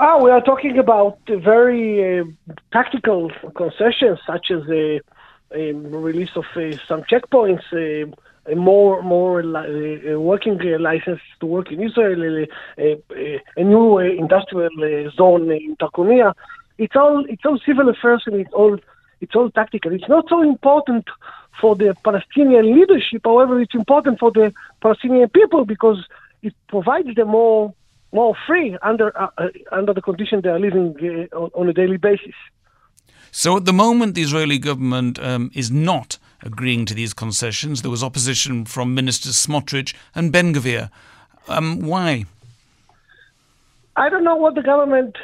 Oh, we are talking about very uh, tactical concessions, such as a, a release of uh, some checkpoints, uh, a more more li- uh, working uh, license to work in Israel, uh, a new industrial zone in Tarkumiya. It's all it's all civil affairs and it's all it's all tactical. It's not so important for the Palestinian leadership. However, it's important for the Palestinian people because it provides them more more free under uh, uh, under the condition they are living uh, on, a daily basis. So, at the moment, the Israeli government um, is not agreeing to these concessions. There was opposition from Ministers Smotrich and Ben Gvir. Um, why? I don't know what the government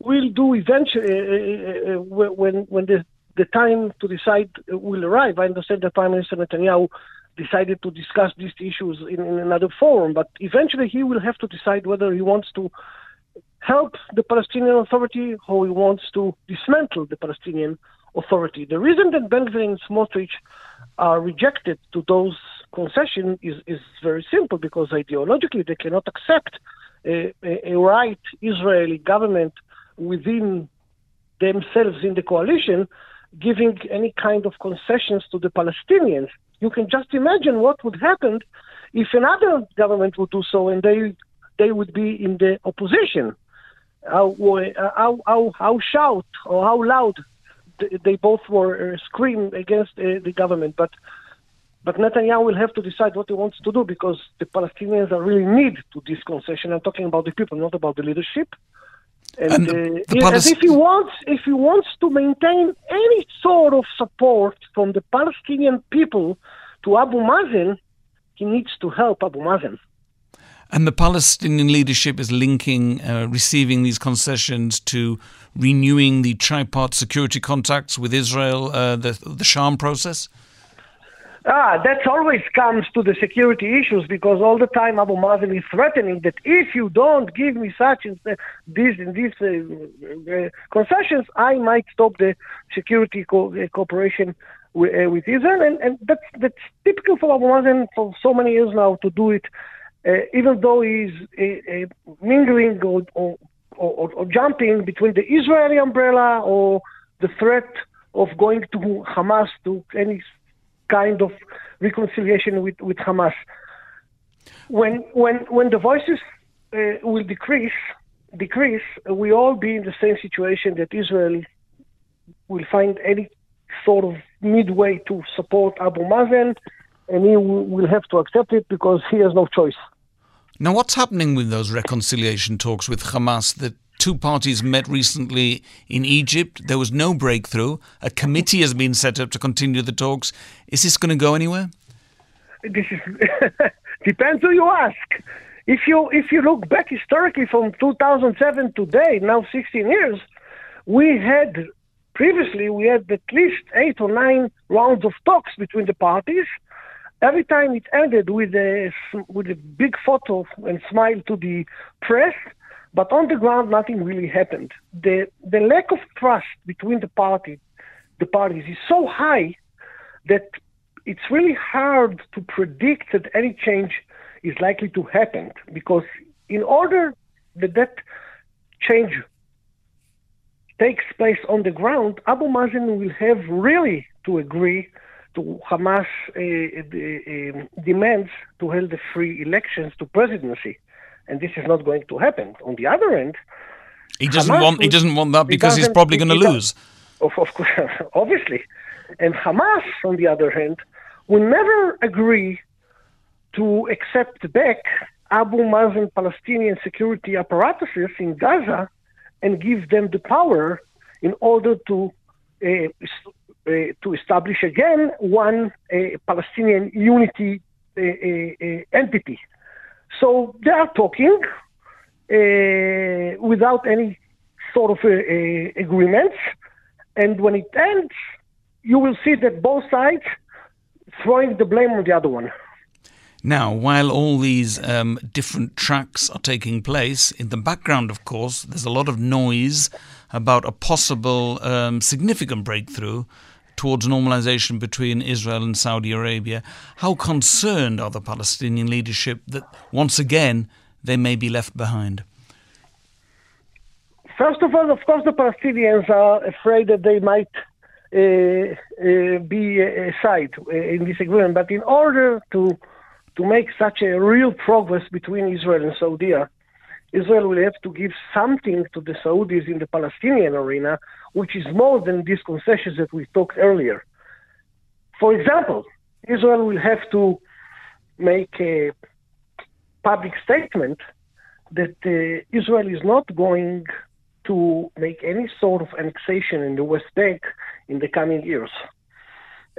will do eventually uh, uh when when the the time to decide will arrive. I understand that Prime Minister Netanyahu decided to discuss these issues in, in, another forum, but eventually he will have to decide whether he wants to help the Palestinian Authority or he wants to dismantle the Palestinian Authority. The reason that Ben Gvir and Smotrich are rejected to those concessions is, is very simple because ideologically they cannot accept a, a, a right Israeli government within themselves in the coalition giving any kind of concessions to the Palestinians. You can just imagine what would happen if another government would do so and they they would be in the opposition. How how how, how shout or how loud they both were uh, scream against uh, the government, but. But Netanyahu will have to decide what he wants to do because the Palestinians really need to this concession. I'm talking about the people, not about the leadership. And, and, the, the uh, and if he wants, if he wants to maintain any sort of support from the Palestinian people to Abu Mazen, he needs to help Abu Mazen. And the Palestinian leadership is linking uh, receiving these concessions to renewing the tripart security contacts with Israel, uh, the the Sharm process. Ah, that always comes to the security issues because all the time Abu Mazen is threatening that if you don't give me such and these and these uh, uh, concessions, I might stop the security co- uh, cooperation with, uh, with Israel, and, and that's that's typical for Abu Mazen for so many years now to do it, uh, even though he's uh, mingling or or, or or jumping between the Israeli umbrella or the threat of going to Hamas to any kind of reconciliation with, with Hamas. When, when, when the voices uh, will decrease, decrease, we all be in the same situation that Israel will find any sort of midway to support Abu Mazen, and he will have to accept it because he has no choice. Now, what's happening with those reconciliation talks with Hamas that two parties met recently in Egypt. There was no breakthrough. A committee has been set up to continue the talks. Is this going to go anywhere? This is depends who you ask. If you if you look back historically from 2007 to today, now 16 years, we had previously we had at least eight or nine rounds of talks between the parties. Every time it ended with a with a big photo and smile to the press, but on the ground, nothing really happened. The the lack of trust between the party, the parties, is so high that it's really hard to predict that any change is likely to happen. Because in order that that change takes place on the ground, Abu Mazen will have really to agree to Hamas uh, uh, demands to hold the free elections to presidency and this is not going to happen. On the other end, he doesn't Hamas want he doesn't want that because he's probably going to lose. Of, of course, obviously, and Hamas, on the other hand, will never agree to accept back Abu Mazen Palestinian security apparatuses in Gaza and give them the power in order to uh, uh, to establish again one uh, Palestinian unity uh, uh, entity. So they are talking uh, without any sort of uh, uh, agreements. And when it ends, you will see that both sides throwing the blame on the other one. Now, while all these um, different tracks are taking place, in the background, of course, there's a lot of noise about a possible um, significant breakthrough towards normalization between Israel and Saudi Arabia. How concerned are the Palestinian leadership that once again they may be left behind? First of all, of course, the Palestinians are afraid that they might uh, uh, be a side uh, in this agreement. But in order to to make such a real progress between Israel and Saudi, Israel will have to give something to the Saudis in the Palestinian arena, which is more than these concessions that we talked earlier. For example, Israel will have to make a public statement that uh, Israel is not going to make any sort of annexation in the West Bank in the coming years.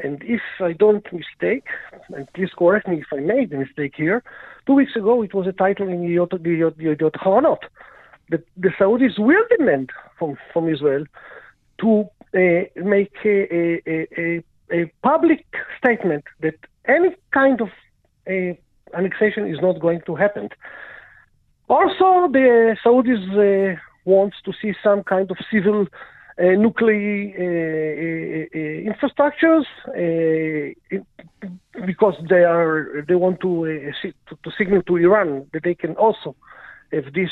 And if I don't mistake, and please correct me if I made a mistake here, two weeks ago it was a title in Yediot Ahronot that the Saudis will demand from, from Israel to uh, make a, a, a, a, public statement that any kind of uh, annexation is not going to happen. Also, the Saudis uh, wants to see some kind of civil uh, nuclear uh, uh, infrastructures because they are they want to, to, to signal to Iran that they can also have these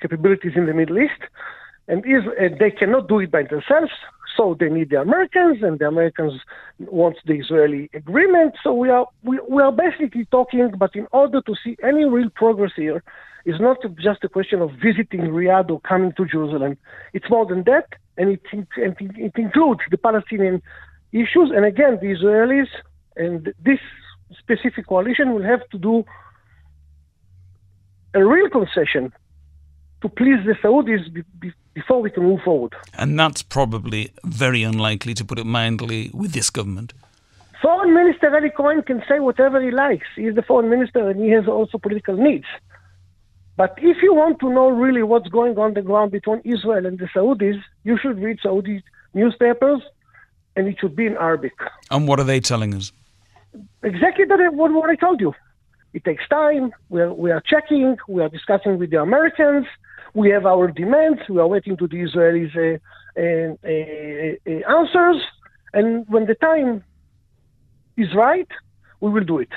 capabilities in the Middle East, and they cannot do it by themselves. So they need the Americans, and the Americans want the Israeli agreement. So we are we, we are basically talking, but in order to see any real progress here, is not just a question of visiting Riyadh or coming to Jerusalem. It's more than that, and it, it includes the Palestinian issues. And again, the Israelis and this specific coalition will have to do a real concession to please the Saudis before we can move forward. And that's probably very unlikely, to put it mildly, with this government. Foreign Minister Eli Cohen can say whatever he likes. He's the foreign minister and he has also political needs. But if you want to know really what's going on the ground between Israel and the Saudis, you should read Saudi newspapers, and it should be in Arabic. And what are they telling us? Exactly that, what, what I told you. It takes time. We are, we are checking. We are discussing with the Americans. We have our demands. We are waiting to the Israelis' uh, uh, uh, uh answers. And when the time is right, we will do it.